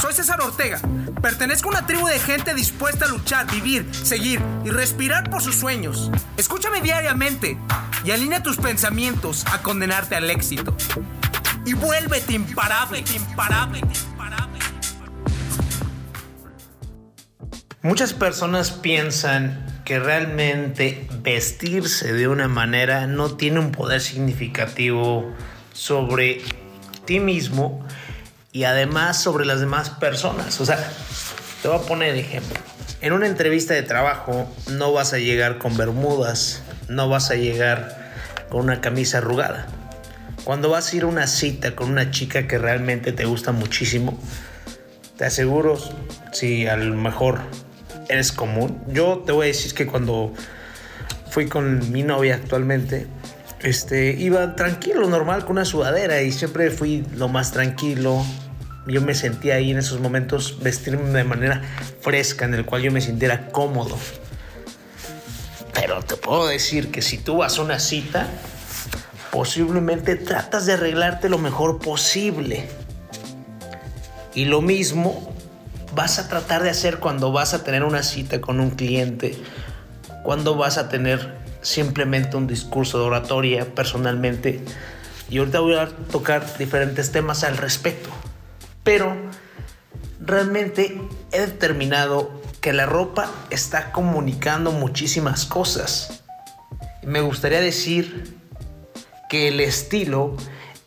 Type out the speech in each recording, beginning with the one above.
Soy César Ortega. Pertenezco a una tribu de gente dispuesta a luchar, vivir, seguir y respirar por sus sueños. Escúchame diariamente y alinea tus pensamientos a condenarte al éxito. Y vuélvete imparable, imparable, imparable. Muchas personas piensan que realmente vestirse de una manera no tiene un poder significativo sobre ti mismo y además sobre las demás personas. O sea, te voy a poner ejemplo. En una entrevista de trabajo no vas a llegar con bermudas, no vas a llegar con una camisa arrugada. Cuando vas a ir a una cita con una chica que realmente te gusta muchísimo, te aseguro, si a lo mejor eres común, yo te voy a decir que cuando fui con mi novia actualmente, este, iba tranquilo, normal, con una sudadera y siempre fui lo más tranquilo, yo me sentía ahí en esos momentos vestirme de manera fresca, en el cual yo me sintiera cómodo. Pero te puedo decir que si tú vas a una cita, posiblemente tratas de arreglarte lo mejor posible. Y lo mismo vas a tratar de hacer cuando vas a tener una cita con un cliente, cuando vas a tener simplemente un discurso de oratoria personalmente. Y ahorita voy a tocar diferentes temas al respecto. Pero realmente he determinado que la ropa está comunicando muchísimas cosas. Me gustaría decir que el estilo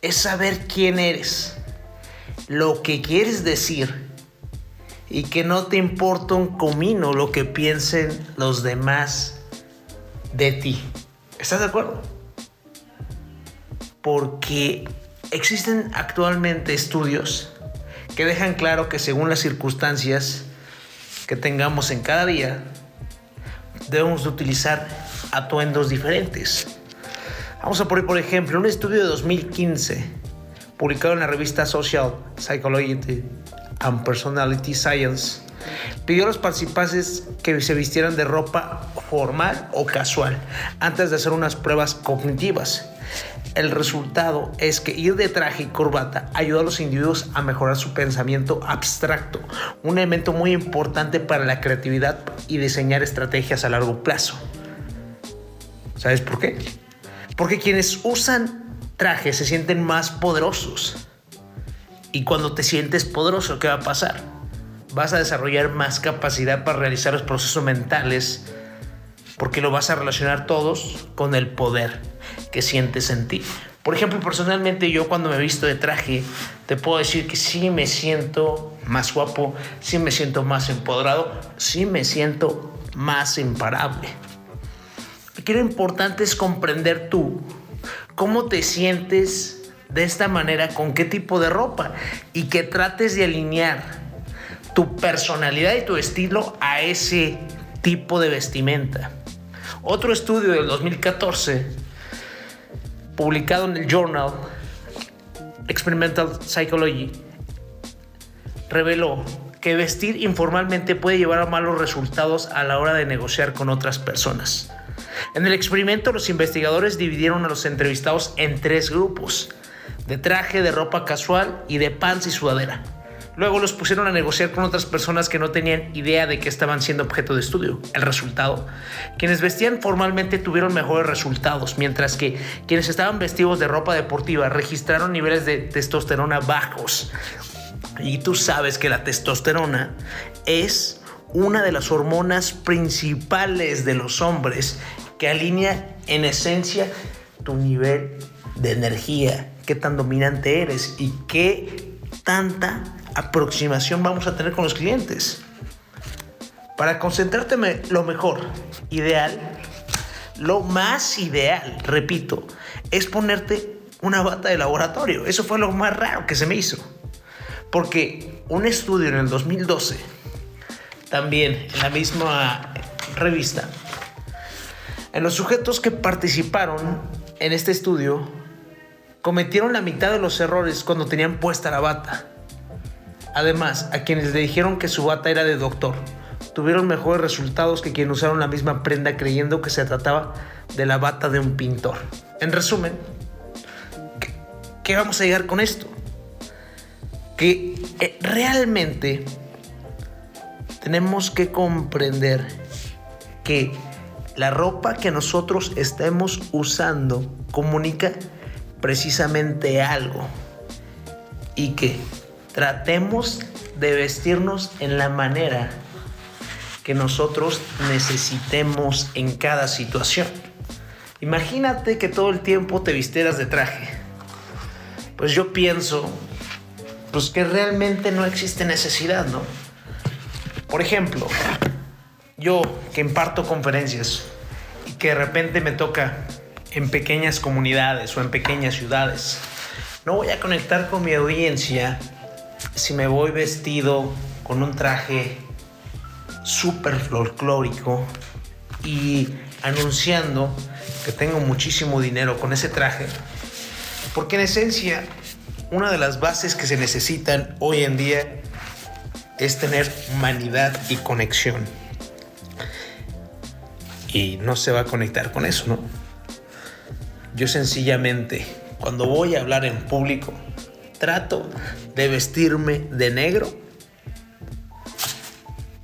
es saber quién eres, lo que quieres decir y que no te importa un comino lo que piensen los demás de ti. ¿Estás de acuerdo? Porque existen actualmente estudios que dejan claro que según las circunstancias que tengamos en cada día, debemos de utilizar atuendos diferentes. Vamos a poner, por ejemplo, un estudio de 2015 publicado en la revista Social Psychology and Personality Science pidió a los participantes que se vistieran de ropa formal o casual antes de hacer unas pruebas cognitivas el resultado es que ir de traje y corbata ayuda a los individuos a mejorar su pensamiento abstracto, un elemento muy importante para la creatividad y diseñar estrategias a largo plazo. ¿Sabes por qué? Porque quienes usan traje se sienten más poderosos. Y cuando te sientes poderoso, ¿qué va a pasar? Vas a desarrollar más capacidad para realizar los procesos mentales porque lo vas a relacionar todos con el poder que sientes en ti. Por ejemplo, personalmente yo cuando me visto de traje, te puedo decir que sí me siento más guapo, sí me siento más empoderado, sí me siento más imparable. Aquí lo importante es comprender tú cómo te sientes de esta manera, con qué tipo de ropa y que trates de alinear tu personalidad y tu estilo a ese tipo de vestimenta. Otro estudio del 2014, publicado en el Journal Experimental Psychology, reveló que vestir informalmente puede llevar a malos resultados a la hora de negociar con otras personas. En el experimento los investigadores dividieron a los entrevistados en tres grupos, de traje, de ropa casual y de pants y sudadera. Luego los pusieron a negociar con otras personas que no tenían idea de que estaban siendo objeto de estudio. El resultado, quienes vestían formalmente tuvieron mejores resultados, mientras que quienes estaban vestidos de ropa deportiva registraron niveles de testosterona bajos. Y tú sabes que la testosterona es una de las hormonas principales de los hombres que alinea en esencia tu nivel de energía, qué tan dominante eres y qué tanta aproximación vamos a tener con los clientes. Para concentrarte lo mejor, ideal, lo más ideal, repito, es ponerte una bata de laboratorio. Eso fue lo más raro que se me hizo. Porque un estudio en el 2012, también en la misma revista, en los sujetos que participaron en este estudio, cometieron la mitad de los errores cuando tenían puesta la bata. Además, a quienes le dijeron que su bata era de doctor, tuvieron mejores resultados que quienes usaron la misma prenda creyendo que se trataba de la bata de un pintor. En resumen, ¿qué, vamos a llegar con esto? que eh, realmente tenemos que comprender que la ropa que nosotros estemos usando comunica precisamente algo y que tratemos de vestirnos en la manera que nosotros necesitemos en cada situación. Imagínate que todo el tiempo te vistieras de traje. Pues yo pienso pues que realmente no existe necesidad, ¿no? Por ejemplo, yo que imparto conferencias y que de repente me toca en pequeñas comunidades o en pequeñas ciudades, no voy a conectar con mi audiencia si me voy vestido con un traje súper folclórico y anunciando que tengo muchísimo dinero con ese traje, porque en esencia una de las bases que se necesitan hoy en día es tener humanidad y conexión. Y no se va a conectar con eso, ¿no? Yo sencillamente, cuando voy a hablar en público, trato de vestirme de negro.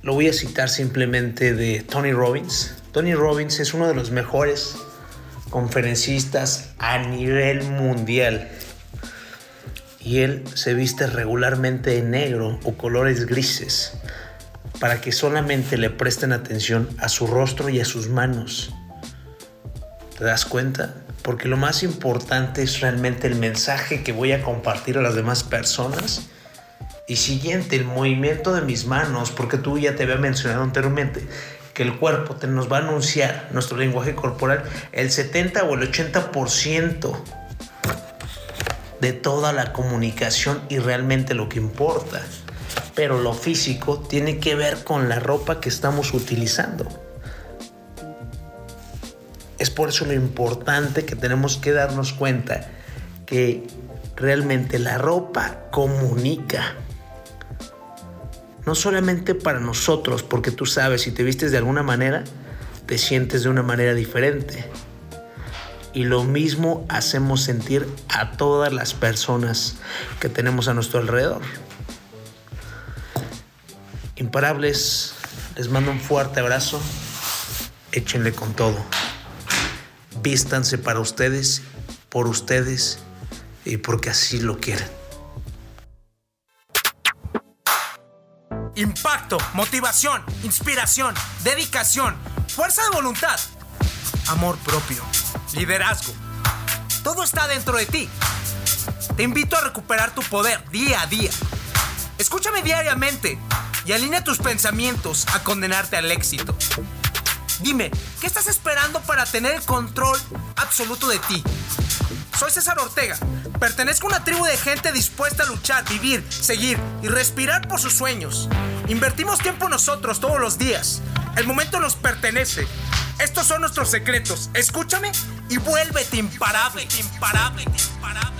Lo voy a citar simplemente de Tony Robbins. Tony Robbins es uno de los mejores conferencistas a nivel mundial y él se viste regularmente de negro o colores grises para que solamente le presten atención a su rostro y a sus manos. ¿Te das cuenta? Porque lo más importante es realmente el mensaje que voy a compartir a las demás personas. Y siguiente, el movimiento de mis manos, porque tú ya te había mencionado anteriormente que el cuerpo te nos va a anunciar nuestro lenguaje corporal el 70 o el 80% de toda la comunicación y realmente lo que importa. Pero lo físico tiene que ver con la ropa que estamos utilizando. Es por eso lo importante que tenemos que darnos cuenta que realmente la ropa comunica. No solamente para nosotros, porque tú sabes, si te vistes de alguna manera, te sientes de una manera diferente y lo mismo hacemos sentir a todas las personas que tenemos a nuestro alrededor. Imparables, les mando un fuerte abrazo, échenle con todo, vístanse para ustedes, por ustedes y porque así lo quieren. Impacto, motivación, inspiración, dedicación, fuerza de voluntad, amor propio liderazgo. Todo está dentro de ti. Te invito a recuperar tu poder día a día. Escúchame diariamente y alinea tus pensamientos a condenarte al éxito. Dime, ¿qué estás esperando para tener el control absoluto de ti? Soy César Ortega. Pertenezco a una tribu de gente dispuesta a luchar, vivir, seguir y respirar por sus sueños. Invertimos tiempo nosotros todos los días. El momento nos pertenece. Estos son nuestros secretos. Escúchame y vuélvete imparable, imparable, imparable.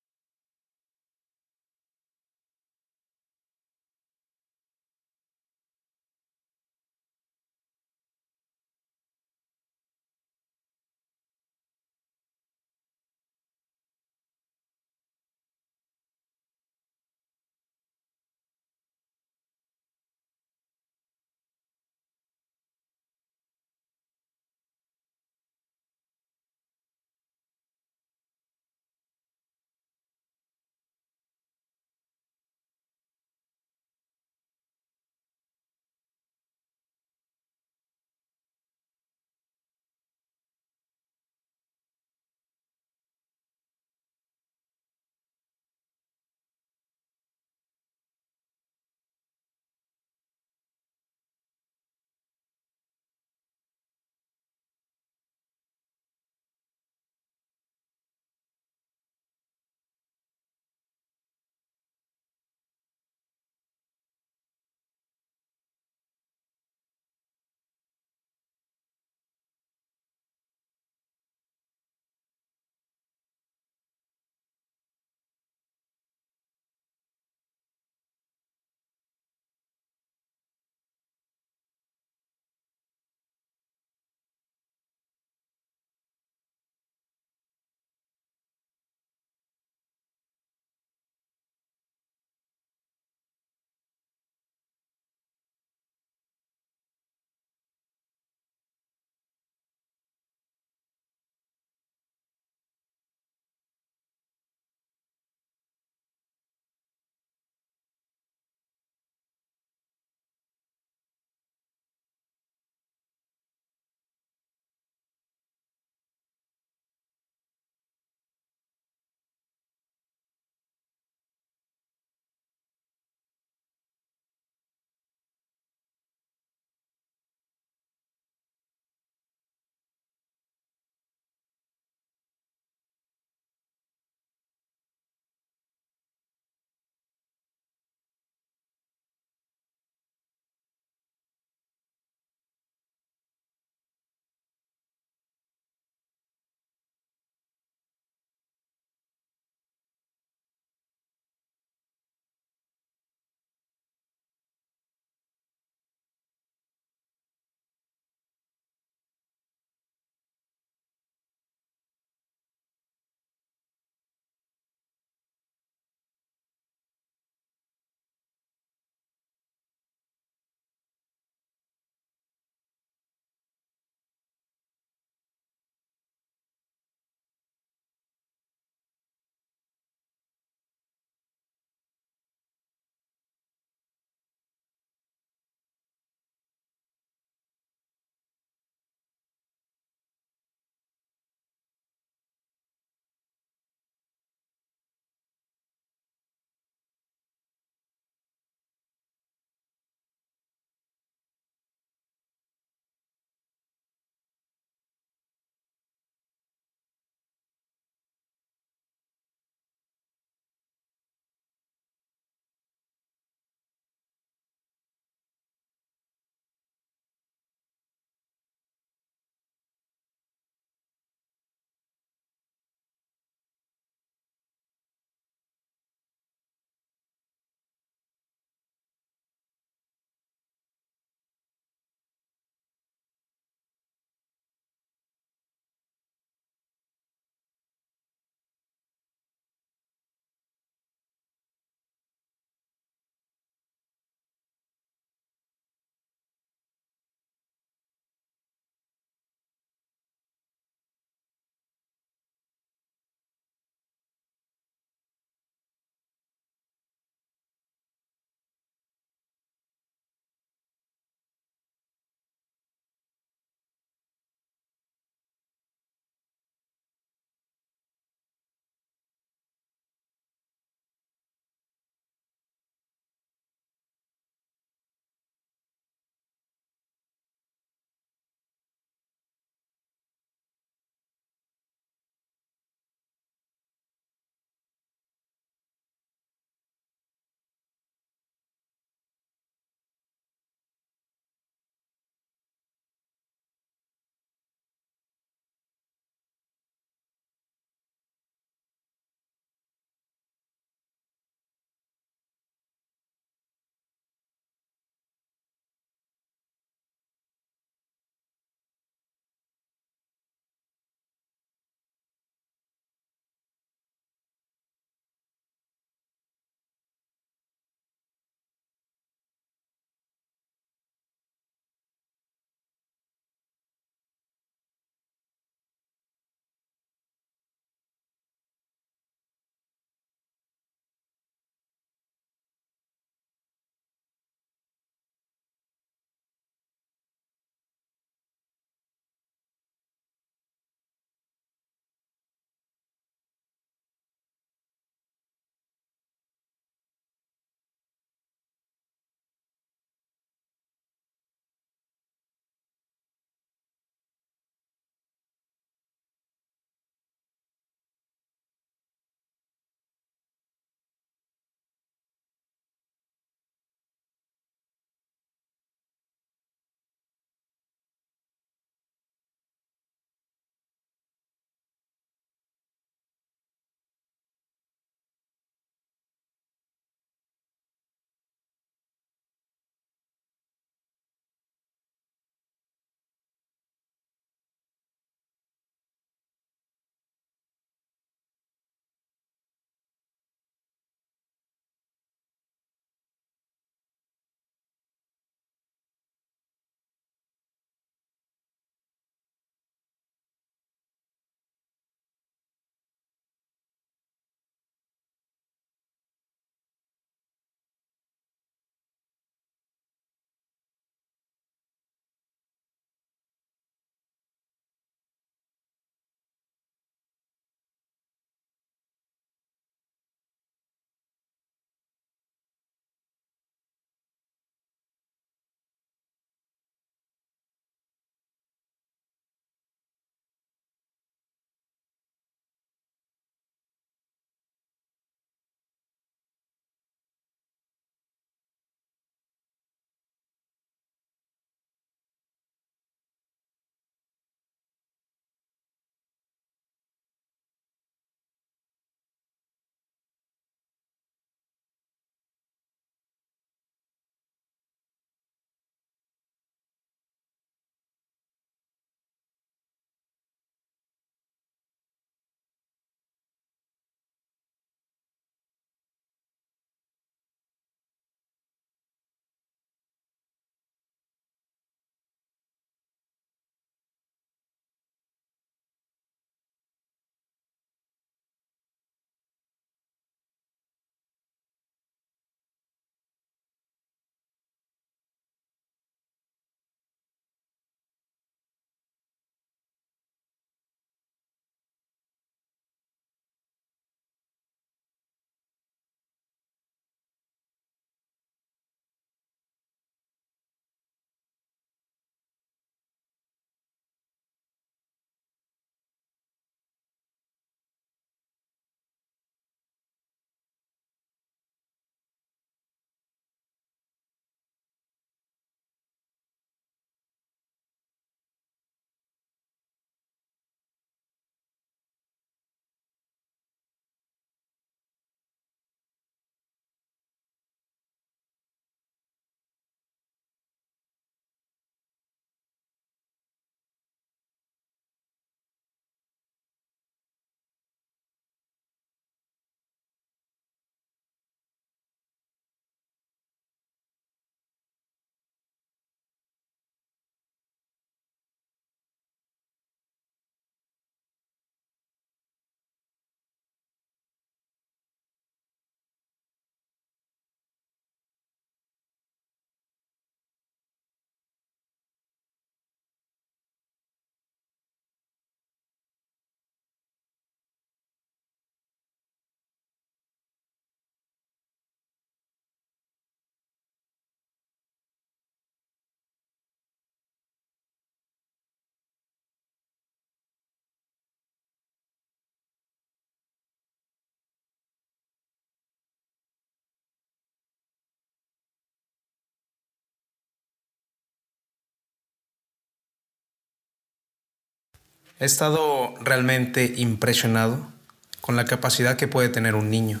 He estado realmente impresionado con la capacidad que puede tener un niño,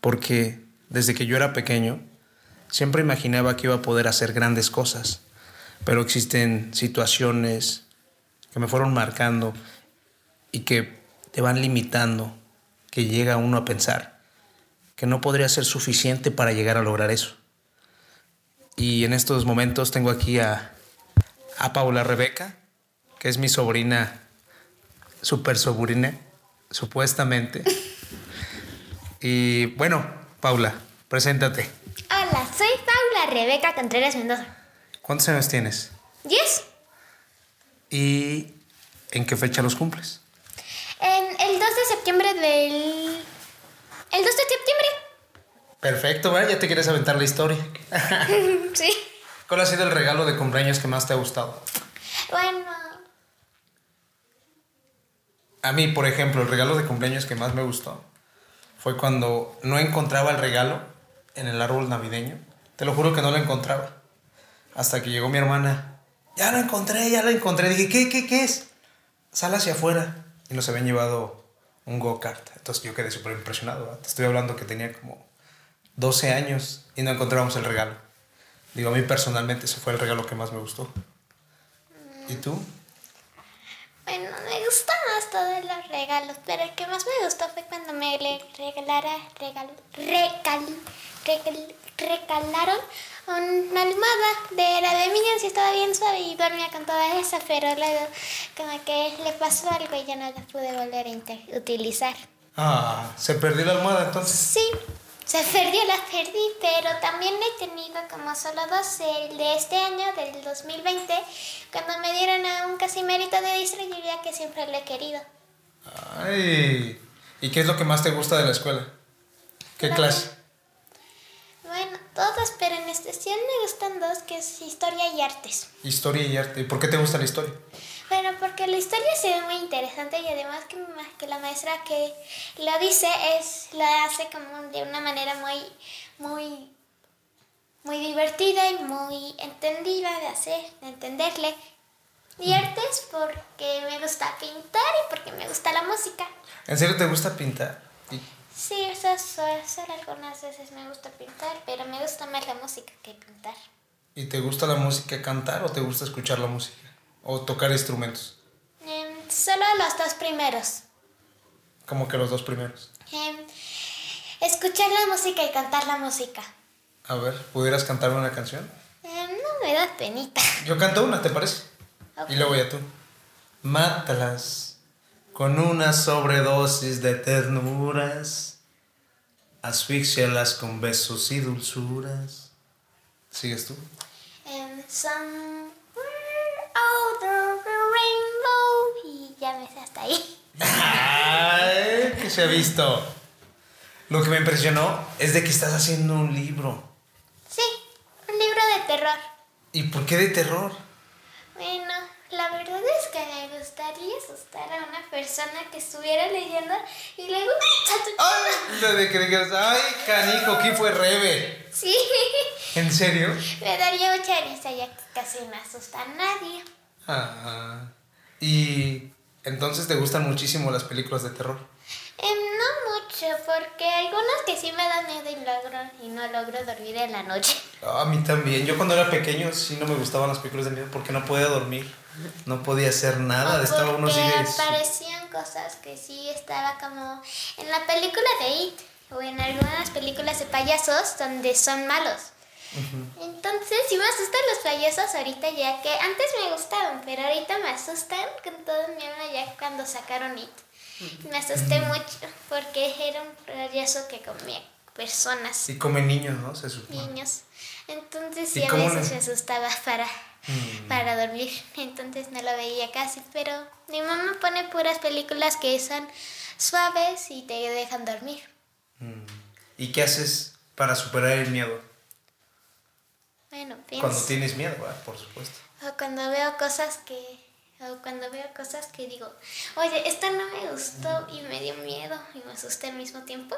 porque desde que yo era pequeño siempre imaginaba que iba a poder hacer grandes cosas, pero existen situaciones que me fueron marcando y que te van limitando, que llega uno a pensar que no podría ser suficiente para llegar a lograr eso. Y en estos momentos tengo aquí a, a Paula Rebeca, que es mi sobrina, super sobrina, supuestamente. Y bueno, Paula, preséntate. Hola, soy Paula Rebeca Contreras Mendoza. ¿Cuántos años tienes? ¿Diez? ¿Y en qué fecha los cumples? En el 2 de septiembre del... El 2 de septiembre. Perfecto, ¿verdad? Ya te quieres aventar la historia. sí. ¿Cuál ha sido el regalo de cumpleaños que más te ha gustado? Bueno. A mí, por ejemplo, el regalo de cumpleaños que más me gustó fue cuando no encontraba el regalo en el árbol navideño. Te lo juro que no lo encontraba. Hasta que llegó mi hermana. Ya lo encontré, ya lo encontré. Dije, ¿qué, qué, qué es? Sal hacia afuera. Y nos habían llevado un go-kart. Entonces yo quedé súper impresionado. Te estoy hablando que tenía como 12 años y no encontrábamos el regalo. Digo, a mí personalmente ese fue el regalo que más me gustó. ¿Y tú? Bueno, me gustan más todos los regalos, pero el que más me gustó fue cuando me le regalara, regal, regal, regal, regalaron una almohada de era de niños y estaba bien suave y dormía con toda esa, pero luego como que le pasó algo y ya no la pude volver a utilizar. Ah, ¿se perdió la almohada entonces? Sí, se perdió, la perdí, pero también he tenido como solo dos, el de este año, del 2020, cuando me dieron a un casimerito de Disney, diría que siempre lo he querido. Ay, ¿y qué es lo que más te gusta de la escuela? ¿Qué clase? Bueno, todas, pero en especial me gustan dos, que es historia y artes. Historia y arte. ¿Y por qué te gusta la historia? Bueno, porque la historia se ve muy interesante y además que, que la maestra que lo dice es la hace como de una manera muy, muy, muy divertida y muy entendida de hacer, de entenderle. Y artes porque me gusta pintar y porque me gusta la música. ¿En serio te gusta pintar? Sí, eso, solo algunas veces me gusta pintar, pero me gusta más la música que pintar. ¿Y te gusta la música cantar o te gusta escuchar la música? ¿O tocar instrumentos? Em, solo los dos primeros. ¿Cómo que los dos primeros? Em, escuchar la música y cantar la música. A ver, ¿pudieras cantarme una canción? Em, no me da penita. Yo canto una, ¿te parece? Y luego ya tú. Mátalas con una sobredosis de ternuras, asfixialas con besos y dulzuras. ¿Sigues tú? Somewhere over the rainbow. Y ya me sé hasta ahí. ¡Ay! Que se ha visto. Lo que me impresionó es de que estás haciendo un libro. Sí, un libro de terror. ¿Y por qué de terror? Bueno, la verdad es que me gustaría asustar a una persona que estuviera leyendo y luego... ¡Ay! de que ¡ay, canijo, ¿quién fue Rebe? Sí. ¿En serio? Me daría mucha risa ya que casi no asusta a nadie. Ah, ¿y entonces te gustan muchísimo las películas de terror? Eh, no mucho, porque algunas que sí me dan miedo y, logro, y no logro dormir en la noche. a mí también. Yo cuando era pequeño sí no me gustaban las películas de miedo porque no podía dormir. No podía hacer nada. O estaba unos aparecían cosas que sí estaba como en la película de It o en algunas películas de payasos donde son malos. Entonces, sí me asustan los payasos ahorita ya que antes me gustaban, pero ahorita me asustan con todo mi alma ya cuando sacaron It. Me asusté mucho porque era un payaso que comía personas. Y come niños, ¿no? Se supone. Niños. Entonces sí a veces me asustaba para, mm. para dormir. Entonces no lo veía casi. Pero mi mamá pone puras películas que son suaves y te dejan dormir. Mm. ¿Y qué haces para superar el miedo? Bueno, pienso. Cuando tienes miedo, por supuesto. O cuando veo cosas que o cuando veo cosas que digo, oye, esta no me gustó y me dio miedo y me asusté al mismo tiempo.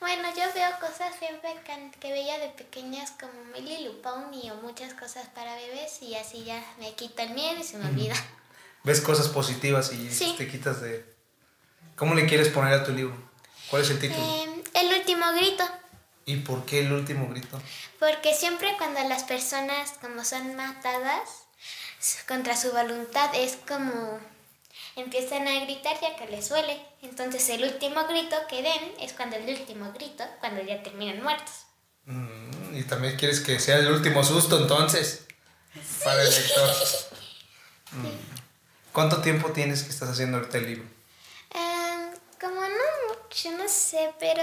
Bueno, yo veo cosas siempre que veía de pequeñas como Millie Pony o muchas cosas para bebés y así ya me quita el miedo y se me olvida. ves cosas positivas y Sí. te quitas de... ¿Cómo le quieres poner a tu libro? ¿Cuál es el título? Em, el último grito. ¿Y por qué el último grito? Porque siempre cuando las personas como son matadas contra su voluntad es como empiezan a gritar ya que les duele. Entonces el último grito que den es cuando el último grito, cuando ya terminan muertos. Mm, y también quieres que sea el último susto entonces para el lector. Mm. ¿Cuánto tiempo tienes que estás haciendo ahorita el libro? Em, como no mucho, no sé, pero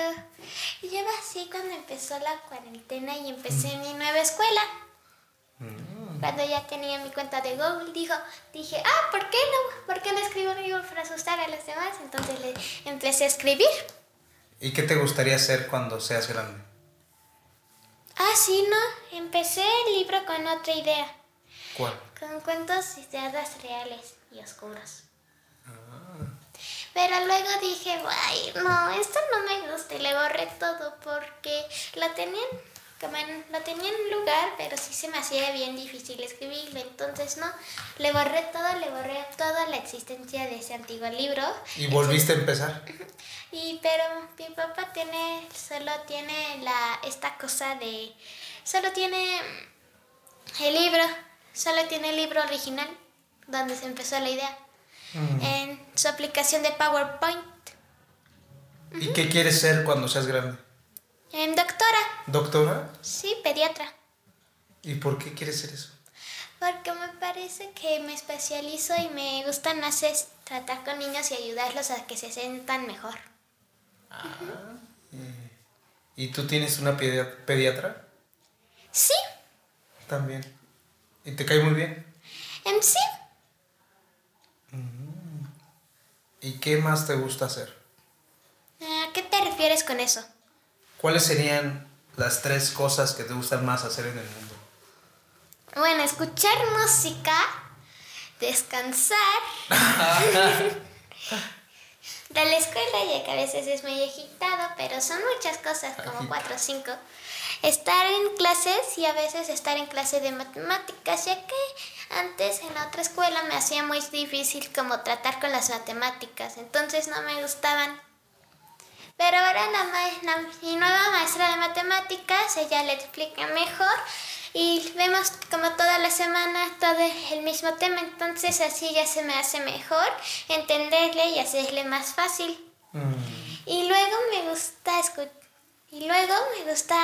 lleva así cuando empezó la cuarentena y empecé mi nueva escuela. Cuando ya tenía mi cuenta de Google, dijo, dije, ah, ¿por qué no? ¿Por qué no escribo un libro para asustar a los demás? Entonces le empecé a escribir. ¿Y qué te gustaría hacer cuando seas grande? Ah, sí, no. Empecé el libro con otra idea. ¿Cuál? Con cuentos de hadas reales y oscuros. Pero luego dije, ay, no, esto no me gusta y le borré todo porque lo tenían, como en- lo tenía en un lugar, pero sí se me hacía bien difícil escribirlo. Entonces, no, le borré todo, le borré toda la existencia de ese antiguo libro. ¿Y volviste a empezar? Y pero mi papá tiene, solo tiene la, esta cosa de, solo tiene el libro, solo tiene el libro original, donde se empezó la idea, en su aplicación de PowerPoint. ¿Y qué quieres ser cuando seas grande? En doctora, ¿Doctora? sí, pediatra, ¿Y por qué quieres ser eso? porque me parece que me especializo y me gusta más es tratar con niños y ayudarlos a que se sientan mejor. ¿Y tú tienes una pedia- pediatra? Sí, También. ¿Y te cae muy bien? en sí. ¿Y qué más te gusta hacer? ¿A qué te refieres con eso? ¿Cuáles serían las tres cosas que te gustan más hacer en el mundo? Bueno, escuchar música, descansar. de la escuela, ya que a veces es muy agitado, pero son muchas cosas, como cuatro o cinco. Estar en clases y a veces estar en clase de matemáticas, ya que antes en la otra escuela me hacía muy difícil como tratar con las matemáticas, entonces no me gustaban. Pero ahora la, la- mi nueva maestra de matemáticas, ella le explica mejor y vemos como toda la semana todo el mismo tema, entonces así ya se me hace mejor entenderle y hacerle más fácil. Mm, Y luego me gusta escu- y luego me gusta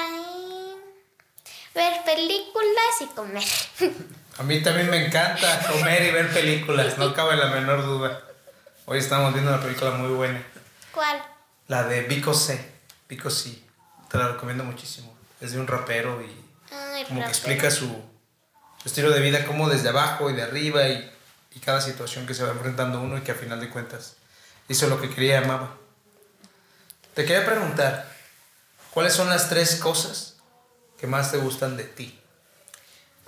ver películas y comer. A mí también me encanta comer y ver películas, no cabe la menor duda. Hoy estamos viendo una película muy buena, ¿Cuál? La de Vico C. Vico C. Te la recomiendo muchísimo. Es de un rapero y Ay, como que explica su, su estilo de vida, como desde abajo y de arriba y, y cada situación que se va enfrentando uno y que a final de cuentas hizo lo que quería y amaba. Te quería preguntar, ¿cuáles son las tres cosas que más te gustan de ti?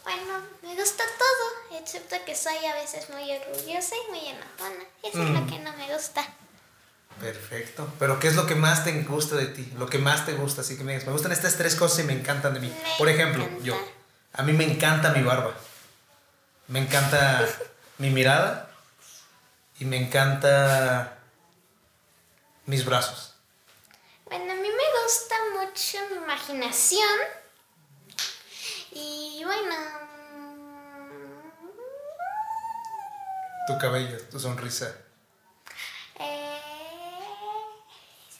Bueno, me gusta todo, excepto que soy a veces muy orgullosa y muy enojona. Eso es Mm. lo que no me gusta. Perfecto. Pero ¿qué es lo que más te gusta de ti? Lo que más te gusta, así que me digas, me gustan estas tres cosas y me encantan de mí. Me Por ejemplo, encanta. yo, a mí me encanta mi barba. Me encanta mi mirada y me encanta mis brazos. Bueno, a mí me gusta mucho mi imaginación. Y bueno. Tu cabello, tu sonrisa. Eh,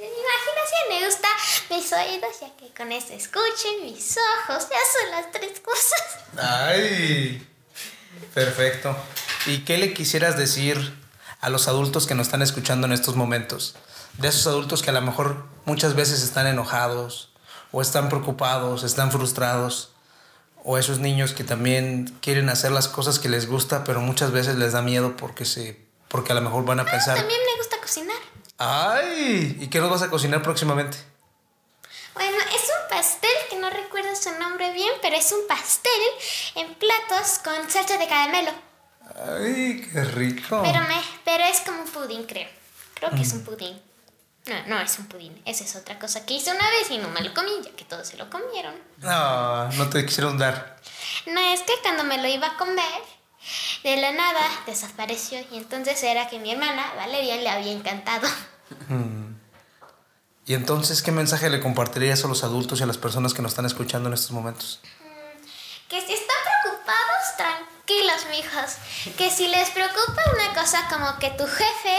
mi imaginación me gusta mis oídos, ya que con eso escuchen mis ojos. Ya son las tres cosas. ¡Ay! Perfecto. ¿Y qué le quisieras decir a los adultos que nos están escuchando en estos momentos? De esos adultos que a lo mejor muchas veces están enojados, o están preocupados, están frustrados, o esos niños que también quieren hacer las cosas que les gusta, pero muchas veces les da miedo porque se porque a lo mejor van a pensar, También me gusta cocinar. ¡Ay! ¿Y qué nos vas a cocinar próximamente? Bueno, es un pastel que no recuerdo su nombre bien, pero es un pastel en platos con salsa de caramelo. ¡Ay, qué rico! Pero, me, pero es como un pudín, creo. Creo que es un pudín. No, no es un pudín. Esa es otra cosa que hice una vez y no me lo comí, ya que todos se lo comieron. No, no te quisieron dar. No, es que cuando me lo iba a comer, de la nada desapareció y entonces era que mi hermana Valeria le había encantado. ¿Y entonces qué mensaje le compartirías a los adultos y a las personas que nos están escuchando en estos momentos? Que si están preocupados, tranquilos, mijos. Que si les preocupa una cosa como que tu jefe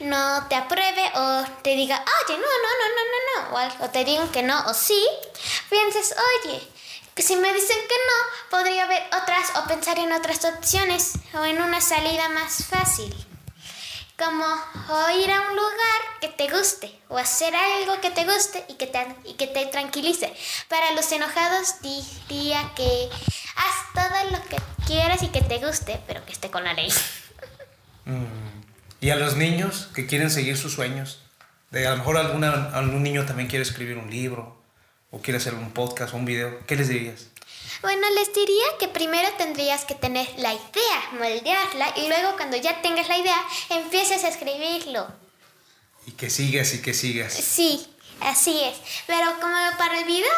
no te apruebe o te diga, oye, no, no, no, no, no, no, o, o te digan que no o sí, pienses, oye, que si me dicen que no, podría haber otras o pensar en otras opciones o en una salida más fácil. Como o ir a un lugar que te guste o hacer algo que te guste y que te, y que te tranquilice. Para los enojados diría que haz todo lo que quieras y que te guste, pero que esté con la ley. ¿Y a los niños que quieren seguir sus sueños? De, a lo mejor alguna, algún niño también quiere escribir un libro o quiere hacer un podcast o un video. ¿Qué les dirías? Bueno, les diría que primero tendrías que tener la idea, moldearla y luego cuando ya tengas la idea empieces a escribirlo. Y que sigas y que sigas. Sí, así es. Pero como para el video,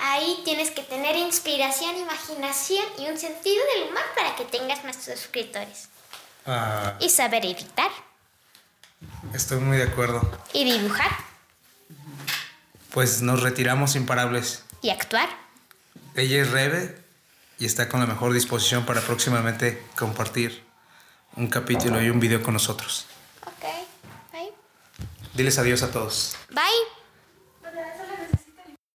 ahí tienes que tener inspiración, imaginación y un sentido del humor para que tengas más suscriptores. Ah, Y saber editar estoy muy de acuerdo. y dibujar Pues nos retiramos imparables. y actuar. Ella es Rebe y está con la mejor disposición para próximamente compartir un capítulo y un video con nosotros. Ok, bye. Diles adiós a todos. Bye.